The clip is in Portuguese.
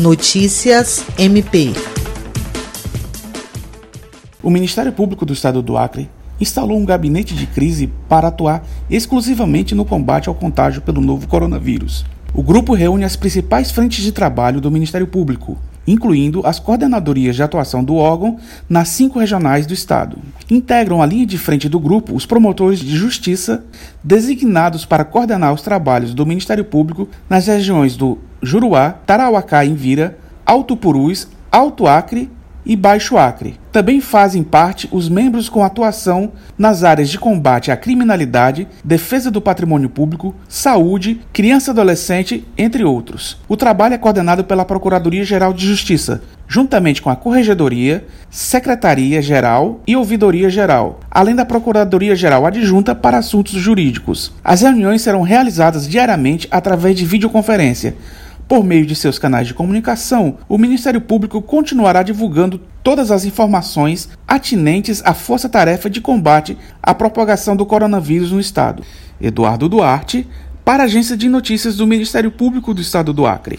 Notícias MP. O Ministério Público do Estado do Acre instalou um gabinete de crise para atuar exclusivamente no combate ao contágio pelo novo coronavírus. O grupo reúne as principais frentes de trabalho do Ministério Público, incluindo as coordenadorias de atuação do órgão nas cinco regionais do Estado. Integram a linha de frente do grupo os promotores de justiça designados para coordenar os trabalhos do Ministério Público nas regiões do Juruá, Tarauacá e Vira, Alto Purus, Alto Acre e Baixo Acre. Também fazem parte os membros com atuação nas áreas de combate à criminalidade, defesa do patrimônio público, saúde, criança e adolescente, entre outros. O trabalho é coordenado pela Procuradoria-Geral de Justiça, juntamente com a Corregedoria, Secretaria-Geral e Ouvidoria-Geral, além da Procuradoria-Geral Adjunta para Assuntos Jurídicos. As reuniões serão realizadas diariamente através de videoconferência por meio de seus canais de comunicação, o Ministério Público continuará divulgando todas as informações atinentes à força-tarefa de combate à propagação do coronavírus no Estado. Eduardo Duarte, para a Agência de Notícias do Ministério Público do Estado do Acre.